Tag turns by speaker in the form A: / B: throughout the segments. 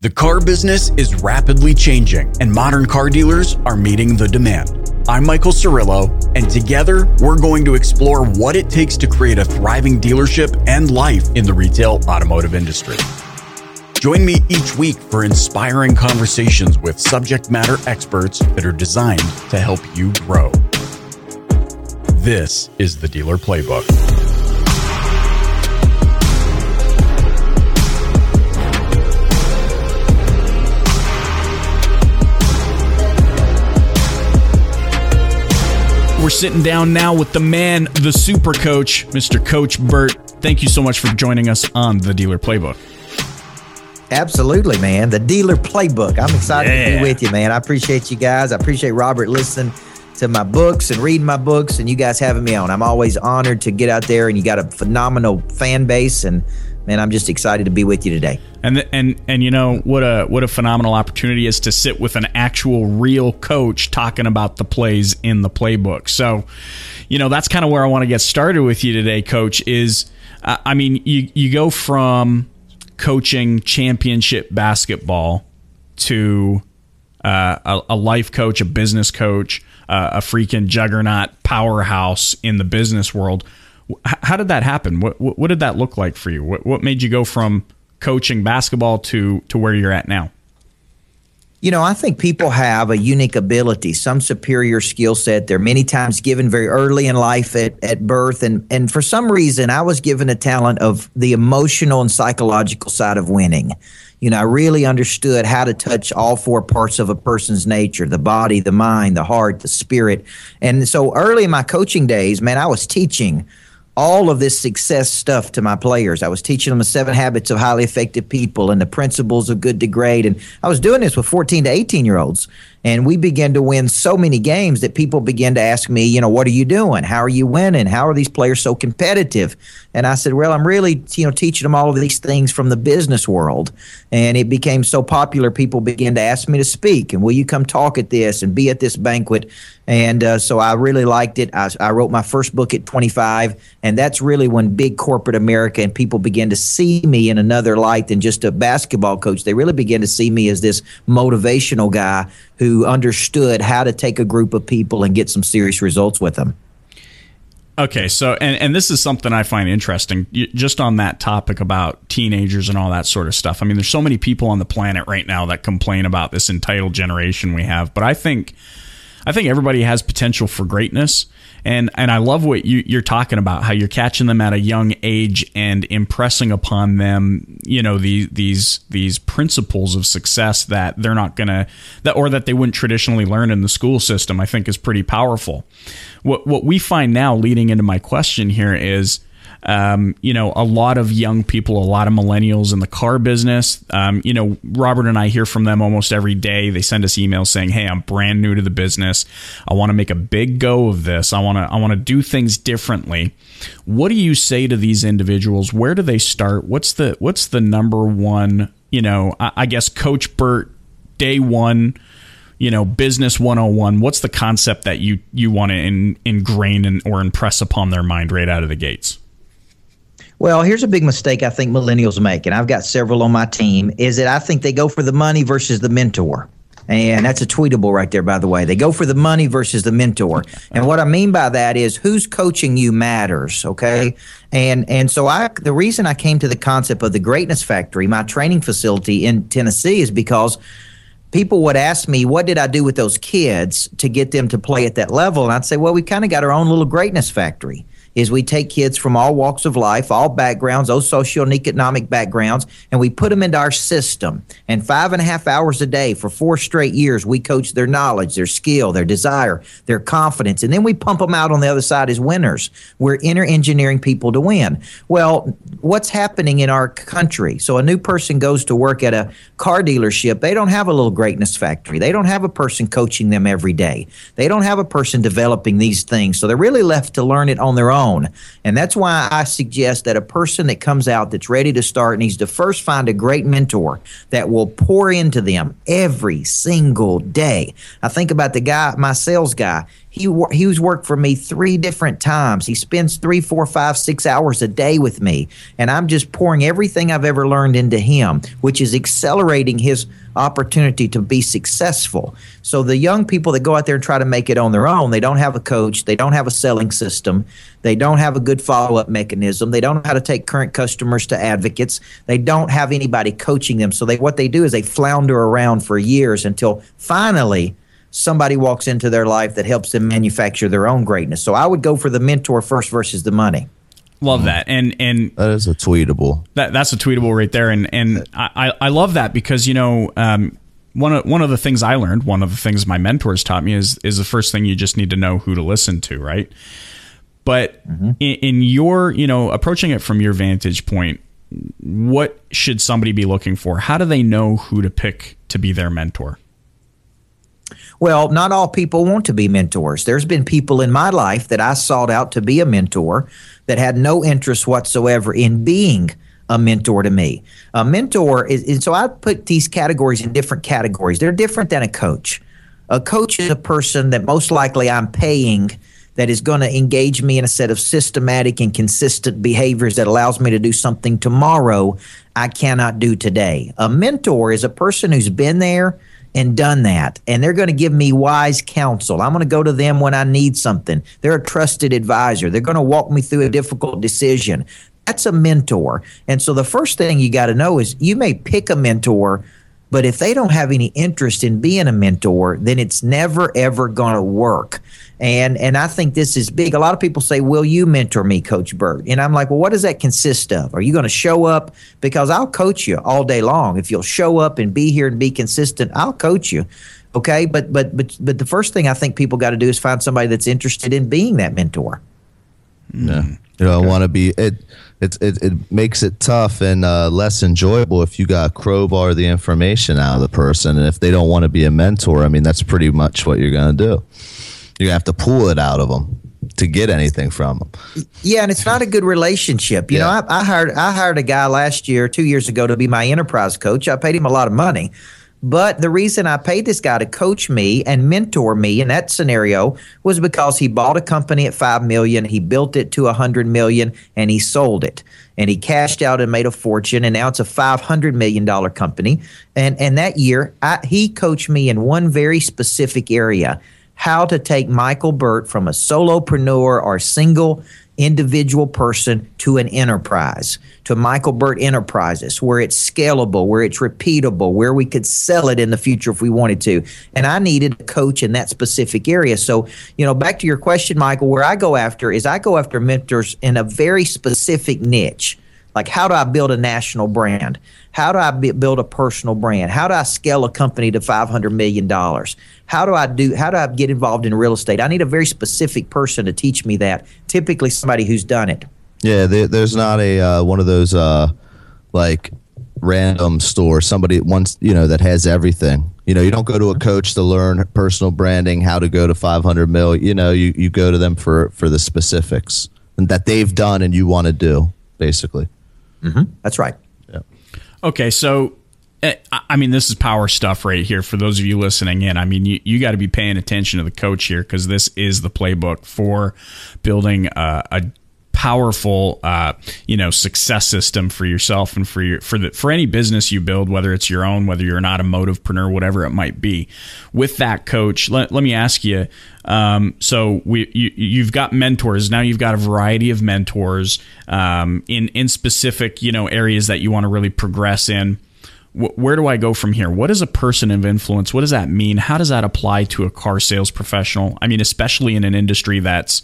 A: The car business is rapidly changing, and modern car dealers are meeting the demand. I'm Michael Cirillo, and together we're going to explore what it takes to create a thriving dealership and life in the retail automotive industry. Join me each week for inspiring conversations with subject matter experts that are designed to help you grow. This is the Dealer Playbook. We're sitting down now with the man, the super coach, Mr. Coach Burt. Thank you so much for joining us on the Dealer Playbook.
B: Absolutely, man. The Dealer Playbook. I'm excited yeah. to be with you, man. I appreciate you guys. I appreciate Robert listening to my books and reading my books and you guys having me on. I'm always honored to get out there and you got a phenomenal fan base and man, I'm just excited to be with you today.
A: And and and you know what a what a phenomenal opportunity is to sit with an actual real coach talking about the plays in the playbook. So, you know, that's kind of where I want to get started with you today, coach is I mean, you you go from coaching championship basketball to uh, a, a, life coach, a business coach, uh, a freaking juggernaut powerhouse in the business world. How did that happen? What, what, what did that look like for you? What, what made you go from coaching basketball to to where you're at now?
B: You know, I think people have a unique ability, some superior skill set. They're many times given very early in life at, at birth. And, and for some reason, I was given a talent of the emotional and psychological side of winning. You know, I really understood how to touch all four parts of a person's nature the body, the mind, the heart, the spirit. And so early in my coaching days, man, I was teaching all of this success stuff to my players. I was teaching them the seven habits of highly effective people and the principles of good to great. And I was doing this with 14 to 18 year olds. And we began to win so many games that people began to ask me, you know, what are you doing? How are you winning? How are these players so competitive? And I said, well, I'm really, you know, teaching them all of these things from the business world. And it became so popular, people began to ask me to speak. And will you come talk at this and be at this banquet? And uh, so I really liked it. I, I, wrote my first book at 25, and that's really when big corporate America and people began to see me in another light than just a basketball coach. They really began to see me as this motivational guy who understood how to take a group of people and get some serious results with them.
A: Okay, so and and this is something I find interesting just on that topic about teenagers and all that sort of stuff. I mean, there's so many people on the planet right now that complain about this entitled generation we have, but I think I think everybody has potential for greatness. And and I love what you, you're talking about, how you're catching them at a young age and impressing upon them, you know, these these these principles of success that they're not gonna that or that they wouldn't traditionally learn in the school system, I think is pretty powerful. What what we find now leading into my question here is um, you know, a lot of young people, a lot of millennials in the car business. Um, you know, Robert and I hear from them almost every day. They send us emails saying, "Hey, I'm brand new to the business. I want to make a big go of this. I want to I want to do things differently." What do you say to these individuals? Where do they start? What's the what's the number one? You know, I, I guess Coach Burt, day one you know business 101 what's the concept that you you want to in, ingrain and, or impress upon their mind right out of the gates
B: well, here's a big mistake I think millennials make, and I've got several on my team, is that I think they go for the money versus the mentor. And that's a tweetable right there, by the way. They go for the money versus the mentor. And what I mean by that is who's coaching you matters, okay? And and so I the reason I came to the concept of the greatness factory, my training facility in Tennessee, is because people would ask me, what did I do with those kids to get them to play at that level? And I'd say, well, we kind of got our own little greatness factory is we take kids from all walks of life, all backgrounds, all social and economic backgrounds, and we put them into our system. And five and a half hours a day for four straight years, we coach their knowledge, their skill, their desire, their confidence, and then we pump them out on the other side as winners. We're inner engineering people to win. Well, what's happening in our country? So a new person goes to work at a car dealership. They don't have a little greatness factory. They don't have a person coaching them every day. They don't have a person developing these things. So they're really left to learn it on their own own. And that's why I suggest that a person that comes out that's ready to start needs to first find a great mentor that will pour into them every single day. I think about the guy, my sales guy. He he's worked for me three different times. He spends three, four, five, six hours a day with me, and I'm just pouring everything I've ever learned into him, which is accelerating his opportunity to be successful. So the young people that go out there and try to make it on their own, they don't have a coach, they don't have a selling system, they don't have a good follow-up mechanism, they don't know how to take current customers to advocates, they don't have anybody coaching them. So they what they do is they flounder around for years until finally somebody walks into their life that helps them manufacture their own greatness. So I would go for the mentor first versus the money.
A: Love that, and and
C: that is a tweetable.
A: That that's a tweetable right there, and and I I love that because you know um, one of one of the things I learned, one of the things my mentors taught me is is the first thing you just need to know who to listen to, right? But mm-hmm. in, in your you know approaching it from your vantage point, what should somebody be looking for? How do they know who to pick to be their mentor?
B: Well, not all people want to be mentors. There's been people in my life that I sought out to be a mentor that had no interest whatsoever in being a mentor to me. A mentor is, and so I put these categories in different categories. They're different than a coach. A coach is a person that most likely I'm paying that is going to engage me in a set of systematic and consistent behaviors that allows me to do something tomorrow I cannot do today. A mentor is a person who's been there and done that. And they're going to give me wise counsel. I'm going to go to them when I need something. They're a trusted advisor. They're going to walk me through a difficult decision. That's a mentor. And so the first thing you got to know is you may pick a mentor but if they don't have any interest in being a mentor, then it's never ever going to work. And and I think this is big. A lot of people say, "Will you mentor me, Coach Burt?" And I'm like, "Well, what does that consist of? Are you going to show up? Because I'll coach you all day long. If you'll show up and be here and be consistent, I'll coach you." Okay, but but but but the first thing I think people got to do is find somebody that's interested in being that mentor.
C: Yeah, you know, okay. I want to be it it, it, it makes it tough and uh, less enjoyable if you got crowbar the information out of the person. And if they don't want to be a mentor, I mean, that's pretty much what you're going to do. You're going to have to pull it out of them to get anything from them.
B: Yeah, and it's not a good relationship. You yeah. know, I, I, hired I hired a guy last year, two years ago, to be my enterprise coach. I paid him a lot of money. But the reason I paid this guy to coach me and mentor me in that scenario was because he bought a company at 5 million, he built it to 100 million and he sold it. And he cashed out and made a fortune and now it's a 500 million dollar company. And and that year I, he coached me in one very specific area how to take Micheal Burt from a solopreneur or single individual person to an enterprise, to Micheal Burt Enterprises, where it's scalable, where it's repeatable, where we could sell it in the future if we wanted to. And I needed a coach in that specific area. So, you know, back to your question, Michael, where I go after is I go after mentors in a very specific niche. Like, how do I build a national brand? How do I build a personal brand? How do I scale a company to $500 million? How do I do, how do I get involved in real estate? I need a very specific person to teach me that, typically somebody who's done it.
C: Yeah, there, there's not a, uh, one of those, uh, like, random store, somebody once, you know, that has everything. You know, you don't go to a coach to learn personal branding, how to go to 500 mil. You know, you, you go to them for, for the specifics and that they've done and you want to do, basically.
B: Mm-hmm. That's right.
A: Yeah. Okay, so eh, I mean, this is power stuff right here for those of you listening in. I mean, you, you got to be paying attention to the coach here because this is the playbook for building a, a powerful uh, you know success system for yourself and for your for the for any business you build whether it's your own whether you're an automotivepreneur whatever it might be with that coach let, let me ask you um, so we you, you've got mentors now you've got a variety of mentors um, in in specific you know areas that you want to really progress in where do I go from here? What is a person of influence? What does that mean? How does that apply to a car sales professional? I mean, especially in an industry that's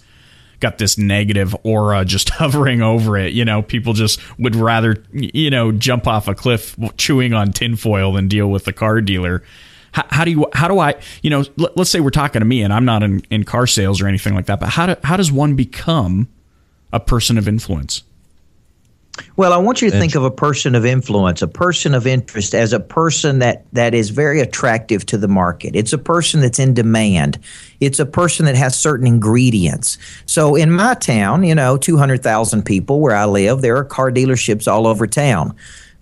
A: got this negative aura just hovering over it. You know, people just would rather, you know, jump off a cliff chewing on tinfoil than deal with the car dealer. How, do you, how do I, you know, let, us say we're talking to me and I'm not in, in car sales or anything like that, but how, do, how does one become a person of influence?
B: Well, I want you to think of a person of influence, a person of interest, as a person that, that is very attractive to the market. It's a person that's in demand. It's a person that has certain ingredients. So in my town, you know, 200,000 people where I live, there are car dealerships all over town.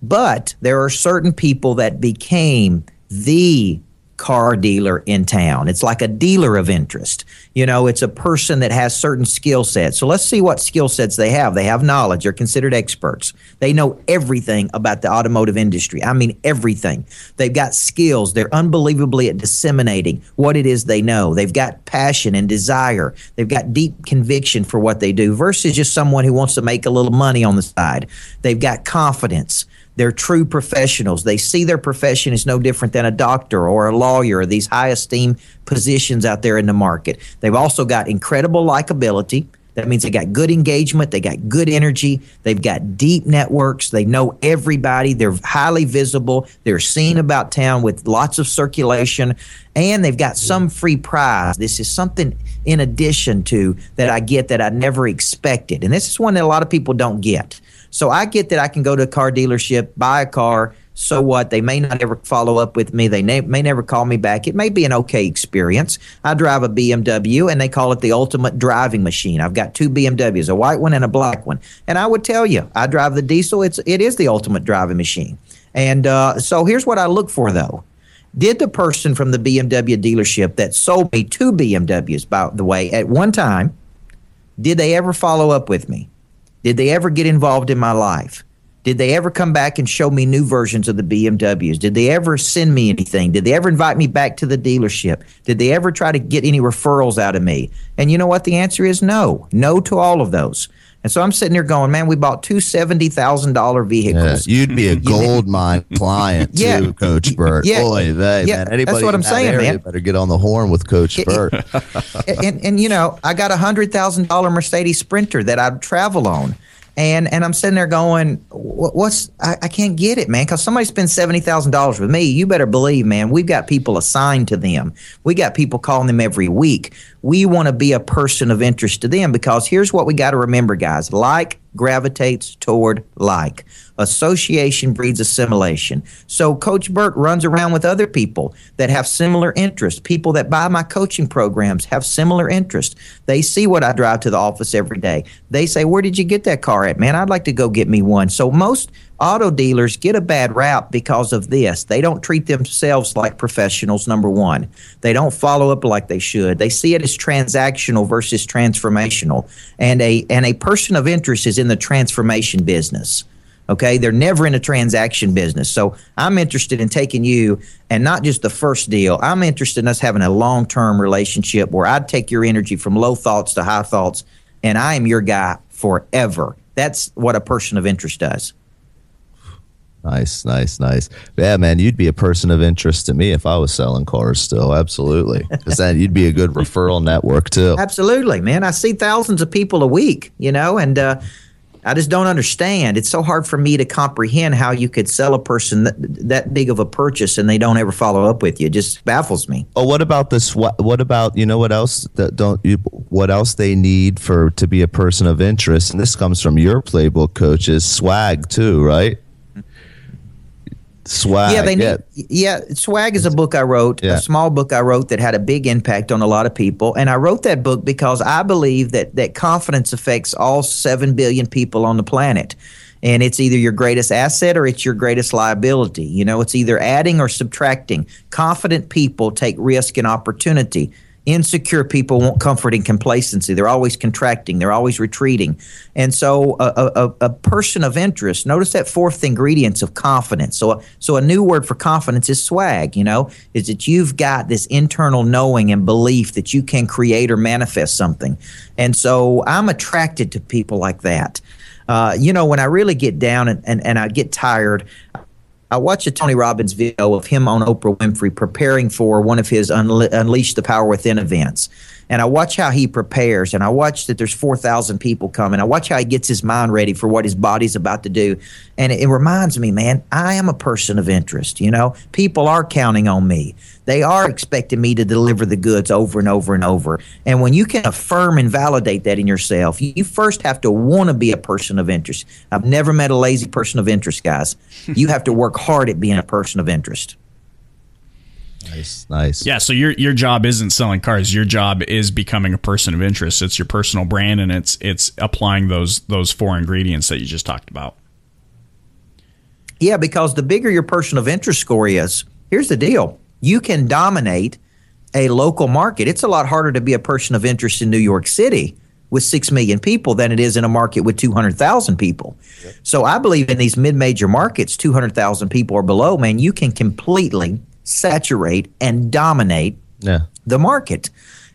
B: But there are certain people that became the car dealer in town. It's like a dealer of interest. You know, it's a person that has certain skill sets. So let's see what skill sets they have. They have knowledge, they're considered experts. They know everything about the automotive industry. I mean, everything. They've got skills. They're unbelievably at disseminating what it is they know. They've got passion and desire. They've got deep conviction for what they do versus just someone who wants to make a little money on the side. They've got confidence. They're true professionals. They see their profession as no different than a doctor or a lawyer or these high esteem positions out there in the market. They've also got incredible likability. That means they got good engagement, they got good energy, they've got deep networks, they know everybody, they're highly visible, they're seen about town with lots of circulation, and they've got some free prize. This is something in addition to that I get that I never expected. And this is one that a lot of people don't get. So I get that I can go to a car dealership, buy a car. So what? They may not ever follow up with me. They may, may never call me back. It may be an okay experience. I drive a BMW and they call it the ultimate driving machine. I've got two BMWs, a white one and a black one. And I would tell you, I drive the diesel. It's it is the ultimate driving machine. And uh, so here's what I look for though. Did the person from the BMW dealership that sold me two BMWs, by the way, at one time, did they ever follow up with me? Did they ever get involved in my life? Did they ever come back and show me new versions of the BMWs? Did they ever send me anything? Did they ever invite me back to the dealership? Did they ever try to get any referrals out of me? And you know what? The answer is no. No to all of those. And so I'm sitting there going, man, we bought two seventy thousand dollar vehicles.
C: Yeah, you'd be a gold mine client too, yeah. Coach Burt. Yeah, Boy, they, yeah, man. Anybody
B: that's what I'm saying, man.
C: Better get on the horn with Coach Burt.
B: and, and, and you know, I got a hundred thousand dollar Mercedes Sprinter that I travel on. And and I'm sitting there going, what's I, I can't get it, man. Because somebody spends seventy thousand dollars with me, you better believe, man. We've got people assigned to them. We got people calling them every week. We want to be a person of interest to them because here's what we got to remember, guys: like gravitates toward like. Association breeds assimilation. So Coach Burt runs around with other people that have similar interests. People that buy my coaching programs have similar interests. They see what I drive to the office every day. They say, "Where did you get that car at, man? I'd like to go get me one." So most auto dealers get a bad rap because of this. They don't treat themselves like professionals, number one. They don't follow up like they should. They see it as transactional versus transformational. And a and a person of interest is in the transformation business. Okay, they're never in a transaction business. So I'm interested in taking you and not just the first deal. I'm interested in us having a long term relationship where I'd take your energy from low thoughts to high thoughts, and I am your guy forever. That's what a person of interest does.
C: Nice, nice, nice. Yeah, man, you'd be a person of interest to me if I was selling cars still. Absolutely. Because then you'd be a good referral network too.
B: Absolutely, man. I see thousands of people a week, you know, and uh, I just don't understand. It's so hard for me to comprehend how you could sell a person that, that big of a purchase and they don't ever follow up with you. It just baffles me.
C: Oh, what about this? What, what about you know what else that don't you? What else they need for to be a person of interest? And this comes from your playbook, coaches. Swag too, right? Swag.
B: Yeah, they need. Yeah. yeah, Swag is a book I wrote, yeah. a small book I wrote that had a big impact on a lot of people, and I wrote that book because I believe that that confidence affects all seven billion people on the planet. And it's either your greatest asset or it's your greatest liability. You know, it's either adding or subtracting. Confident people take risk and opportunity insecure people want comfort and complacency. They're always contracting. They're always retreating. And so, a, a, a, person of interest. Notice that fourth ingredient of confidence. So, so a new word for confidence is swag. You know, is that you've got this internal knowing and belief that you can create or manifest something. And so, I'm attracted to people like that. Uh, you know, when I really get down and, and, and I get tired, I watched a Tony Robbins video of him on Oprah Winfrey preparing for one of his Unle- Unleash the Power Within events and I watch how he prepares, and I watch that there's 4,000 people coming. I watch how he gets his mind ready for what his body's about to do. And it, it reminds me, man, I am a person of interest. You know, people are counting on me. They are expecting me to deliver the goods over and over and over. And when you can affirm and validate that in yourself, you first have to want to be a person of interest. I've never met a lazy person of interest, guys. you have to work hard at being a person of interest.
C: Nice, nice.
A: Yeah, so your your job isn't selling cars. Your job is becoming a person of interest. It's your personal brand, and it's it's applying those those four ingredients that you just talked about.
B: Yeah, because the bigger your person of interest score is, here's the deal: you can dominate a local market. It's a lot harder to be a person of interest in New York City with 6 million people than it is in a market with 200,000 people. Yep. So I believe in these mid-major markets, 200,000 people or below, man, you can completely saturate and dominate yeah. the market.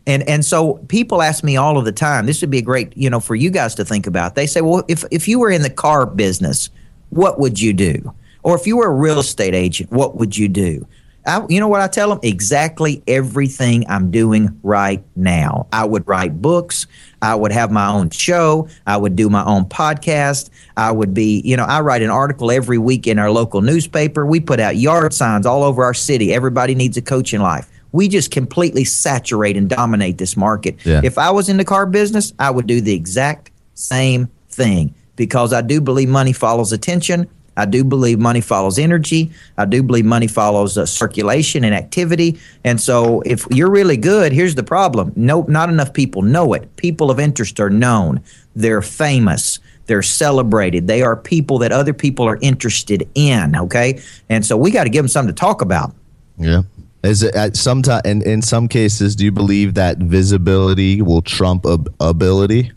B: And and so people ask me all of the time. This would be a great, you know, for you guys to think about. They say, "Well, if if you were in the car business, what would you do?" Or if you were a real estate agent, what would you do? I, you know what I tell them? Exactly everything I'm doing right now. I would write books. I would have my own show. I would do my own podcast. I would be, you know, I write an article every week in our local newspaper. We put out yard signs all over our city. Everybody needs a coach in life. We just completely saturate and dominate this market. Yeah. If I was in the car business, I would do the exact same thing because I do believe money follows attention. I do believe money follows energy. I do believe money follows uh, circulation and activity. And so, if you're really good, here's the problem: nope, not enough people know it. People of interest are known. They're famous. They're celebrated. They are people that other people are interested in. Okay, and so we got to give them something to talk about.
C: Yeah. Is it at some time? In, in some cases, do you believe that visibility will trump ab- ability?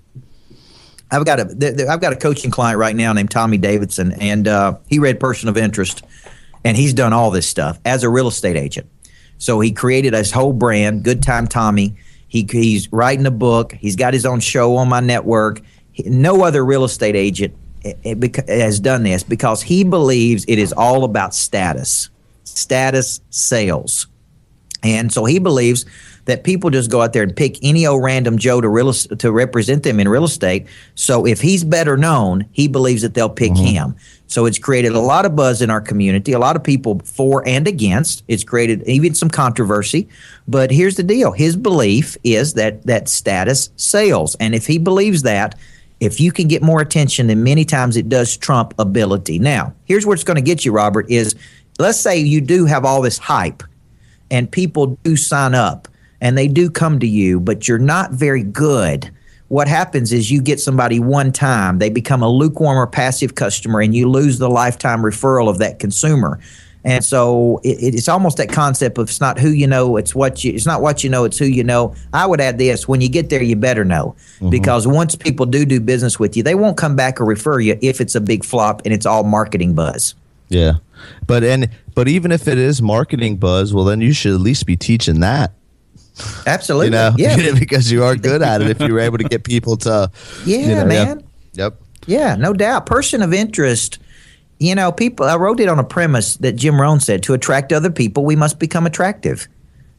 B: I've got a I've got a coaching client right now named Tommy Davidson, and uh, he read Person of Interest, and he's done all this stuff as a real estate agent. So he created his whole brand, Good Time Tommy. He, he's writing a book. He's got his own show on my network. He, no other real estate agent eh, eh, has done this because he believes it is all about status, status sales. And so he believes that people just go out there and pick any old random Joe to real to represent them in real estate. So if he's better known, he believes that they'll pick mm-hmm. him. So it's created a lot of buzz in our community, a lot of people for and against. It's created even some controversy. But here's the deal: his belief is that that status sells, and if he believes that, if you can get more attention, then many times it does trump ability. Now, here's where it's going to get you, Robert. Is let's say you do have all this hype, and people do sign up and they do come to you, but you're not very good. What happens is you get somebody one time, they become a lukewarm or passive customer, and you lose the lifetime referral of that consumer. And so it, it's almost that concept of it's not who you know, it's what you. It's not what you know, it's who you know. I would add this: when you get there, you better know, mm-hmm. because once people do do business with you, they won't come back or refer you if it's a big flop and it's all marketing buzz.
C: Yeah, but and but even if it is marketing buzz, well, then you should at least be teaching that
B: Absolutely.
C: You know, yeah, because you are good at it. If you were able to get people to,
B: yeah, you know, man.
C: Yep.
B: Yeah, no doubt. Person of interest. You know, people. I wrote it on a premise that Jim Rohn said: to attract other people, we must become attractive.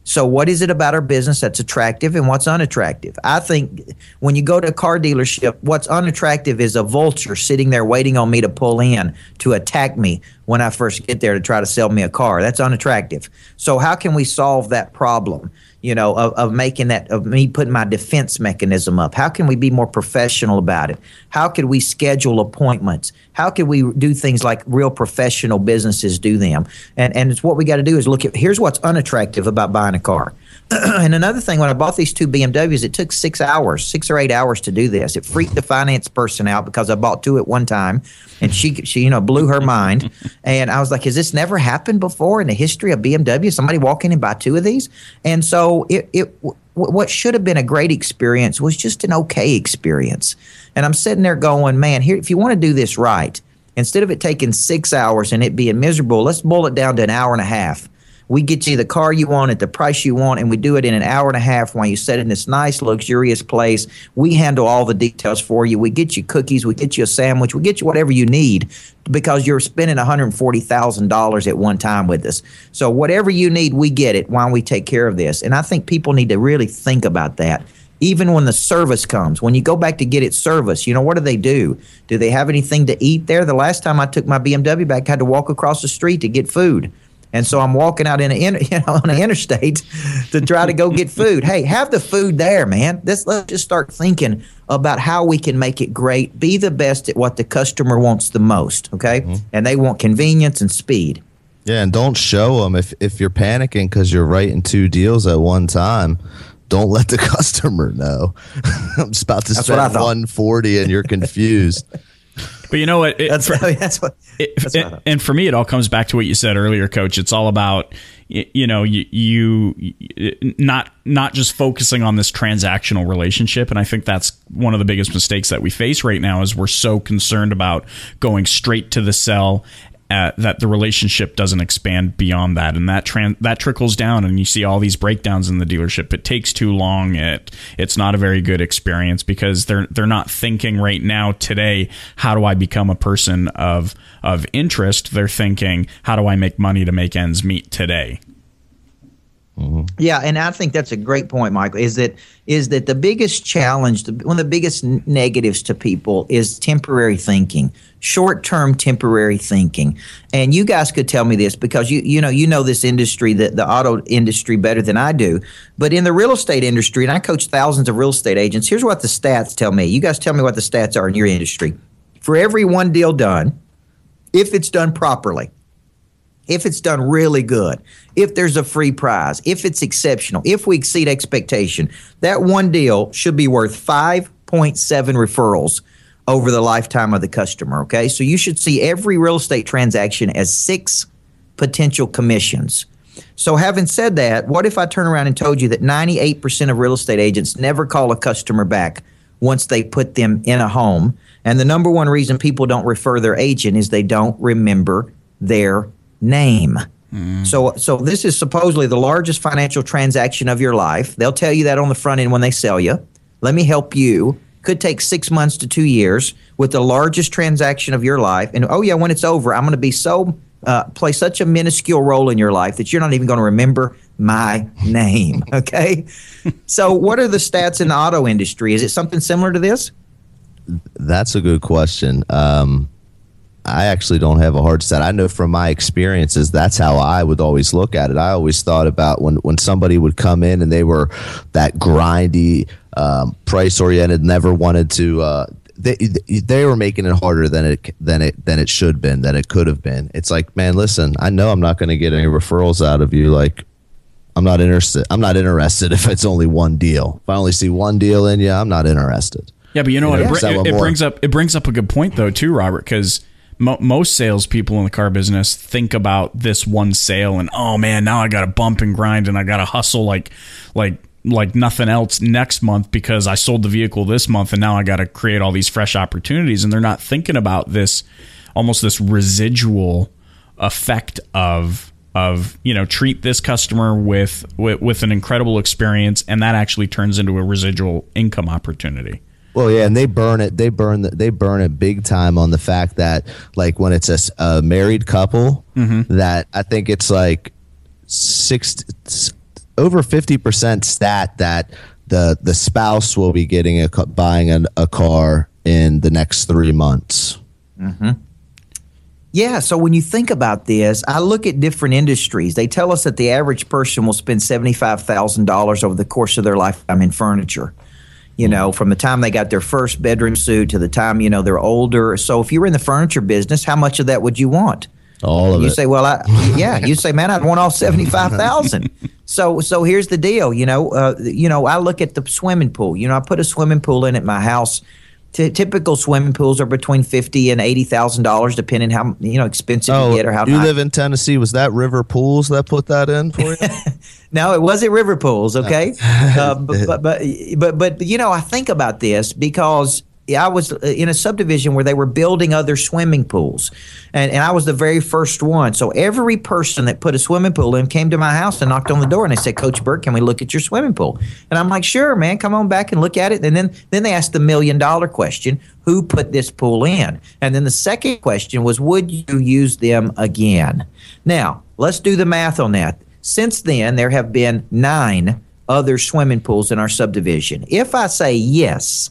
B: So, what is it about our business that's attractive and what's unattractive? I think when you go to a car dealership, what's unattractive is a vulture sitting there waiting on me to pull in to attack me when I first get there to try to sell me a car. That's unattractive. So, how can we solve that problem? you know, of, of making that, of me putting my defense mechanism up? How can we be more professional about it? How could we schedule appointments? How could we do things like real professional businesses do them? And and it's what we got to do is look at here's what's unattractive about buying a car. and another thing, when I bought these two BMWs, it took six hours, six or eight hours to do this. It freaked the finance person out because I bought two at one time, and she, she, you know, blew her mind. And I was like, "Has this never happened before in the history of BMW? Somebody walk in and buy two of these?" And so it, it, what should have been a great experience was just an okay experience. And I'm sitting there going, "Man, here, if you want to do this right." Instead of it taking six hours and it being miserable, let's boil it down to an hour and a half we get you the car you want at the price you want, and we do it in an hour and a half while you sit in this nice, luxurious place. We handle all the details for you. We get you cookies, we get you a sandwich, we get you whatever you need because you're spending $140,000 at one time with us. So, whatever you need, we get it while we take care of this. And I think people need to really think about that even when the service comes. When you go back to get it service, you know, what do they do? Do they have anything to eat there? The last time I took my BMW back, I had to walk across the street to get food. And so I'm walking out in a, you know, on the interstate to try to go get food. Hey, have the food there, man. Let's let's just start thinking about how we can make it great. Be the best at what the customer wants the most. Okay, mm-hmm. and they want convenience and speed.
C: Yeah, and don't show them if if you're panicking because you're writing two deals at one time. Don't let the customer know. I'm just about to That's spend 140 and you're confused.
A: But you know what? It,
B: that's,
A: for,
B: that's what.
A: It, it, and for me, it all comes back to what you said earlier, Coach. It's all about you know you, you not not just focusing on this transactional relationship and i think that's one of the biggest mistakes that we face right now is we're so concerned about going straight to the sell uh, that the relationship doesn't expand beyond that, and that tran- that trickles down, and you see all these breakdowns in the dealership. It takes too long. It it's not a very good experience because they're they're not thinking right now today. How do I become a person of of interest? They're thinking, how do I make money to make ends meet today?
B: Mm-hmm. Yeah, and I think that's a great point, Michael. Is that is that the biggest challenge, one of the biggest negatives to people is temporary thinking, short term temporary thinking. And you guys could tell me this because you you know you know this industry, the the auto industry better than I do. But in the real estate industry, and I coach thousands of real estate agents. Here's what the stats tell me. You guys tell me what the stats are in your industry. For every one deal done, if it's done properly if it's done really good, if there's a free prize, if it's exceptional, if we exceed expectation, that one deal should be worth 5.7 referrals over the lifetime of the customer. Okay. So you should see every real estate transaction as six potential commissions. So, having said that, what if I turn around and told you that 98% of real estate agents never call a customer back once they put them in a home? And the number one reason people don't refer their agent is they don't remember their name. Mm. So, so this is supposedly the largest financial transaction of your life. They'll tell you that on the front end when they sell you. Let me help you. Could take six months to two years with the largest transaction of your life. And oh yeah, when it's over, I'm going to be so uh, play such a minuscule role in your life that you're not even going to remember my name. Okay. so, what are the stats in the auto industry? Is it something similar to this?
C: That's a good question. Um, I actually don't have a hard set. I know from my experiences, that's how I would always look at it. I always thought about when, when somebody would come in and they were that grindy, um, price oriented, never wanted to, uh, they, they were making it harder than it than it than it should been than it could have been. It's like, man, listen, I know I'm not going to get any referrals out of you. Like, I'm not interested. I'm not interested if it's only one deal. If I only see one deal in you, I'm not interested.
A: Yeah, but you know, you know what? It, it, it brings up it brings up a good point though too, Robert, because mo- most salespeople in the car business think about this one sale and oh man, now I got to bump and grind and I got to hustle like like like nothing else next month because I sold the vehicle this month and now I got to create all these fresh opportunities and they're not thinking about this almost this residual effect of of you know treat this customer with, with with an incredible experience and that actually turns into a residual income opportunity.
C: Well, yeah, and they burn it. They burn the, They burn it big time on the fact that, like, when it's a, a married couple, mm-hmm. that I think it's like six over fifty percent stat that the the spouse will be getting a buying a, a car in the next three months.
B: Mm-hmm. Yeah, so when you think about this, I look at different industries. They tell us that the average person will spend seventy five thousand dollars over the course of their lifetime in furniture you know, from the time they got their first bedroom suit to the time, you know, they're older. So if you were in the furniture business, how much of that would you want?
C: All of
B: you
C: it.
B: You say, well, I, yeah, you say, man, I'd want all 75,000. so, so here's the deal. You know, uh, you know, I look at the swimming pool, you know, I put a swimming pool in at my house T- typical swimming pools are between fifty and eighty thousand dollars, depending how you know expensive oh, you get or how.
C: You live in Tennessee. Was that River Pools that put that in for you?
B: no, it wasn't River Pools. Okay, uh, but, but, but but but you know, I think about this because I was uh, in a subdivision where they were building other swimming pools, and, and I was the very first one. So every person that put a swimming pool in came to my house and knocked on the door, and they said, "Coach Burt, can we look at your swimming pool?" And I'm like, "Sure, man, come on back and look at it." And then then they asked the million dollar question: Who put this pool in? And then the second question was, Would you use them again? Now let's do the math on that. Since then, there have been nine other swimming pools in our subdivision. If I say yes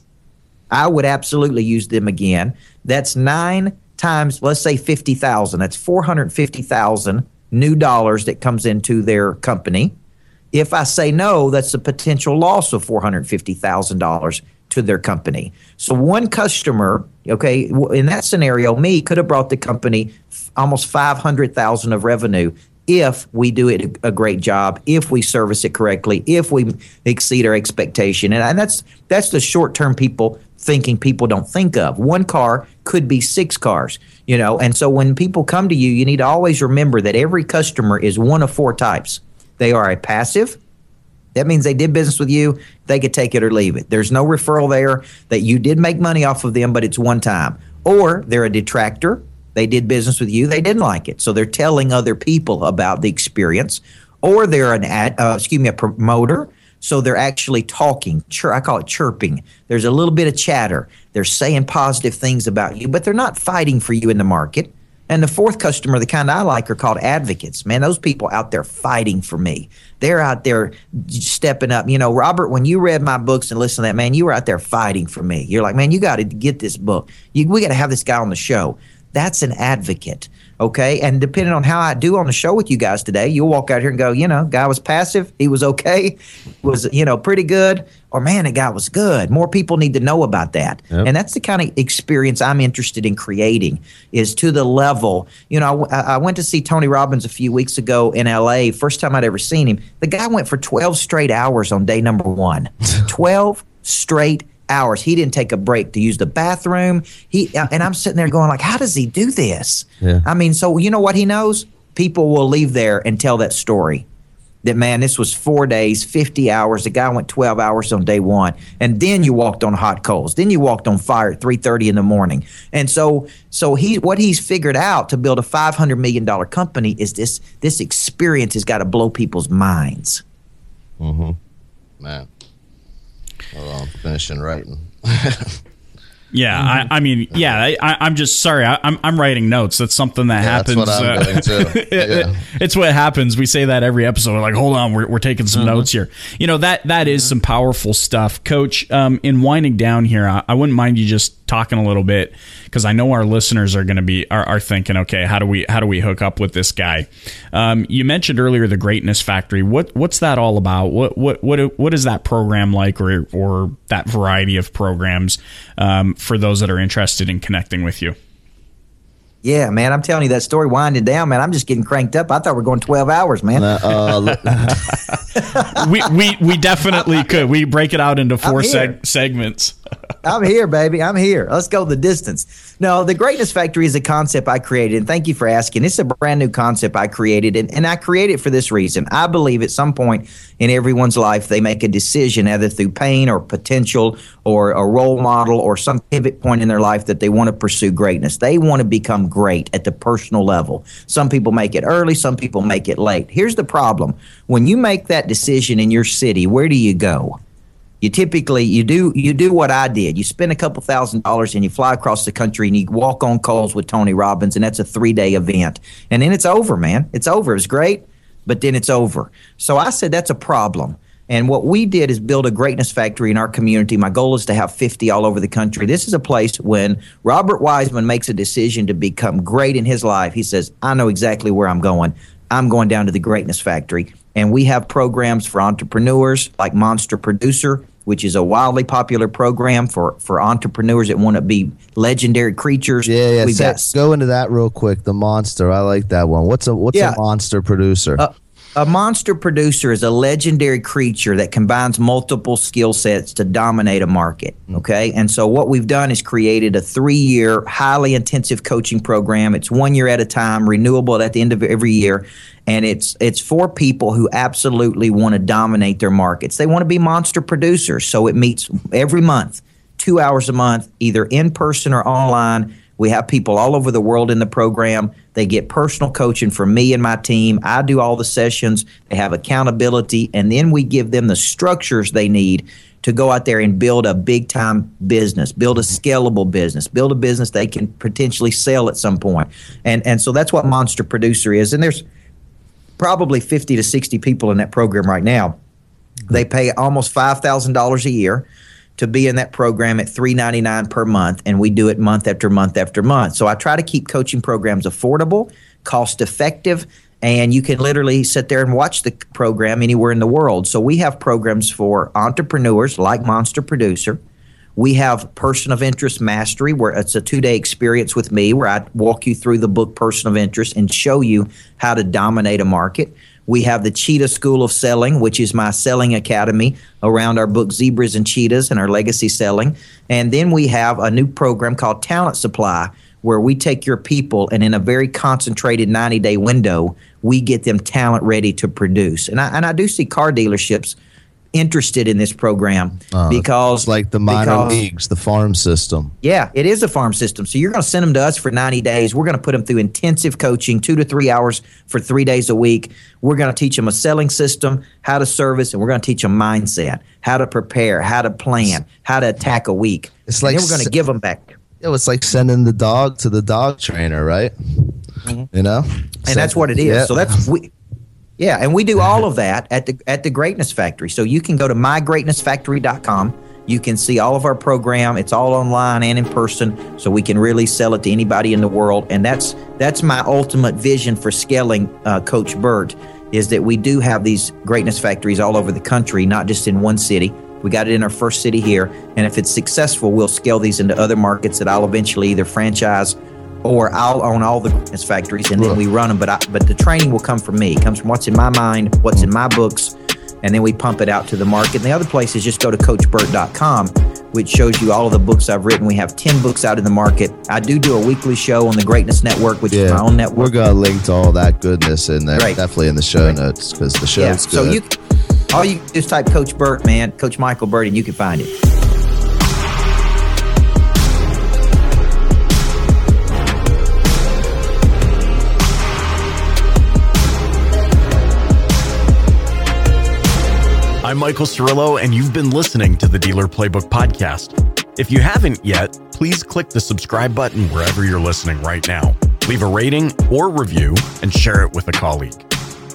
B: I would absolutely use them again. That's nine times, let's say 50,000. That's 450,000 new dollars that comes into their company. If I say no, that's a potential loss of $450,000 to their company. So one customer, okay, in that scenario, me could have brought the company almost 500,000 of revenue if we do it a great job, if we service it correctly, if we exceed our expectation. And, and that's that's the short term people thinking people don't think of. One car could be six cars, you know. And so when people come to you, you need to always remember that every customer is one of four types. They are a passive. That means they did business with you. They could take it or leave it. There's no referral there that you did make money off of them, but it's one time. Or they're a detractor. They did business with you. They didn't like it. So they're telling other people about the experience. Or they're an ad, uh, excuse me, a promoter so they're actually talking. Chir- I call it chirping. There's a little bit of chatter. They're saying positive things about you, but they're not fighting for you in the market. And the fourth customer, the kind I like, are called advocates. Man, those people out there fighting for me. They're out there stepping up. You know, Robert, when you read my books and listened to that, man, you were out there fighting for me. You're like, man, you got to get this book. You, we got to have this guy on the show. That's an advocate. Okay. And depending on how I do on the show with you guys today, you'll walk out here and go, you know, guy was passive. He was okay. Was, you know, pretty good. Or man, the guy was good. More people need to know about that. Yep. And that's the kind of experience I'm interested in creating is to the level, you know, I, I went to see Tony Robbins a few weeks ago in LA. First time I'd ever seen him. The guy went for 12 straight hours on day number one. 12 straight hours. He didn't take a break to use the bathroom. He uh, and I'm sitting there going like, how does he do this? Yeah. I mean, so you know what he knows? People will leave there and tell that story. That man, this was four days, 50 hours. The guy went 12 hours on day one, and then you walked on hot coals. Then you walked on fire at 3:30 in the morning. And so, so he what he's figured out to build a 500 million dollar company is this this experience has got to blow people's minds.
C: Mm-hmm. Man. Well, I'm finishing writing.
A: Yeah, mm-hmm. I, I, mean, yeah, I, am just sorry. I, am I'm, I'm writing notes. That's something that yeah, happens. That's what I'm uh, doing too. Yeah. it's what happens. We say that every episode. We're like, hold on, we're, we're taking some mm-hmm. notes here. You know that that is mm-hmm. some powerful stuff, Coach. Um, in winding down here, I, I wouldn't mind you just talking a little bit because I know our listeners are going to be are, are, thinking, okay, how do we how do we hook up with this guy? Um, you mentioned earlier the Greatness Factory. What what's that all about? What what what what is that program like, or or that variety of programs um, for those that are interested in connecting with you?
B: Yeah, man, I'm telling you that story winding down, man. I'm just getting cranked up. I thought we are going 12 hours, man. Uh,
A: we, we we definitely could. We break it out into four seg- segments.
B: I'm here, baby. I'm here. Let's go the distance. No, the Greatness Factory is a concept I created, and thank you for asking. It's a brand new concept I created, and, and I created it for this reason. I believe at some point in everyone's life, they make a decision, either through pain or potential or a role model or some pivot point in their life that they want to pursue greatness. They want to become great at the personal level. Some people make it early, some people make it late. Here's the problem when you make that decision in your city, where do you go? You typically you do you do what I did. You spend a couple thousand dollars and you fly across the country and you walk on coals with Tony Robbins, and that's a three day event. And then it's over, man. It's over. It's great, but then it's over. So I said that's a problem. And what we did is build a greatness factory in our community. My goal is to have 50 all over the country. This is a place when Robert Weissman makes a decision to become great in his life. He says, I know exactly where I'm going. I'm going down to the greatness factory. And we have programs for entrepreneurs like Monster Producer, which is a wildly popular program for, for entrepreneurs that want to be legendary creatures.
C: Yeah, yeah. We've got, go into that real quick. The monster, I like that one. What's a what's yeah, a monster producer?
B: Uh, a monster producer is a legendary creature that combines multiple skill sets to dominate a market. Hmm. Okay. And so, what we've done is created a three year, highly intensive coaching program. It's one year at a time, renewable at the end of every year. And it's, it's for people who absolutely want to dominate their markets. They want to be monster producers. So, it meets every month, two hours a month, either in person or online we have people all over the world in the program. They get personal coaching from me and my team. I do all the sessions. They have accountability, and then we give them the structures they need to go out there and build a big time business, build a scalable business, build a business they can potentially sell at some point. And and so that's what Monster Producer is. And there's probably 50 to 60 people in that program right now. They pay almost $5,000 a year to be in that program at $3.99 per month, and we do it month after month after month. So I try to keep coaching programs affordable, cost effective, and you can literally sit there and watch the program anywhere in the world. So we have programs for entrepreneurs like Monster Producer. We have Person of Interest Mastery, where it's a two day experience with me where I walk you through the book Person of Interest and show you how to dominate a market. We have the Cheetah School of Selling, which is my selling academy around our book Zebras and Cheetahs and our legacy selling. And then we have a new program called Talent Supply, where we take your people and in a very concentrated 90 day window, we get them talent ready to produce. And I, and I do see car dealerships interested in this program uh, because
C: like the minor because, leagues, the farm system.
B: Yeah, it is a farm system. So you're going to send them to us for 90 days. We're going to put them through intensive coaching, two to three hours for three days a week. We're going to teach them a selling system, how to service, and we're going to teach them mindset, how to prepare, how to plan, how to attack a week. It's like we're going to give them back.
C: It was like sending the dog to the dog trainer, right? Mm-hmm. You know,
B: and that's what it is. Yeah. So that's we yeah, and we do all of that at the at the Greatness Factory. So you can go to mygreatnessfactory.com. You can see all of our program. It's all online and in person, so we can really sell it to anybody in the world. And that's that's my ultimate vision for scaling, uh, Coach Burt, is that we do have these greatness factories all over the country, not just in one city. We got it in our first city here, and if it's successful, we'll scale these into other markets that I'll eventually either franchise or I'll own all the greatness factories and then we run them. But I, but the training will come from me. It comes from what's in my mind, what's in my books, and then we pump it out to the market. And the other place is just go to CoachBurt.com, which shows you all of the books I've written. We have ten books out in the market. I do do a weekly show on the Greatness Network, which yeah, is my own network.
C: We're gonna link to all that goodness in there, Great. definitely in the show Great. notes because the show's yeah. good. So you,
B: all you just type Coach Burt, man, Coach Micheal Burt, and you can find it.
D: I'm Michael Cirillo, and you've been listening to the Dealer Playbook Podcast. If you haven't yet, please click the subscribe button wherever you're listening right now. Leave a rating or review and share it with a colleague.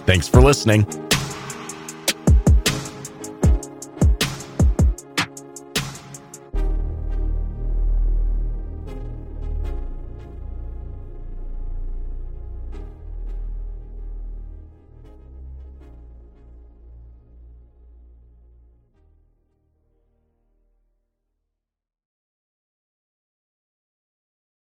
D: Thanks for listening.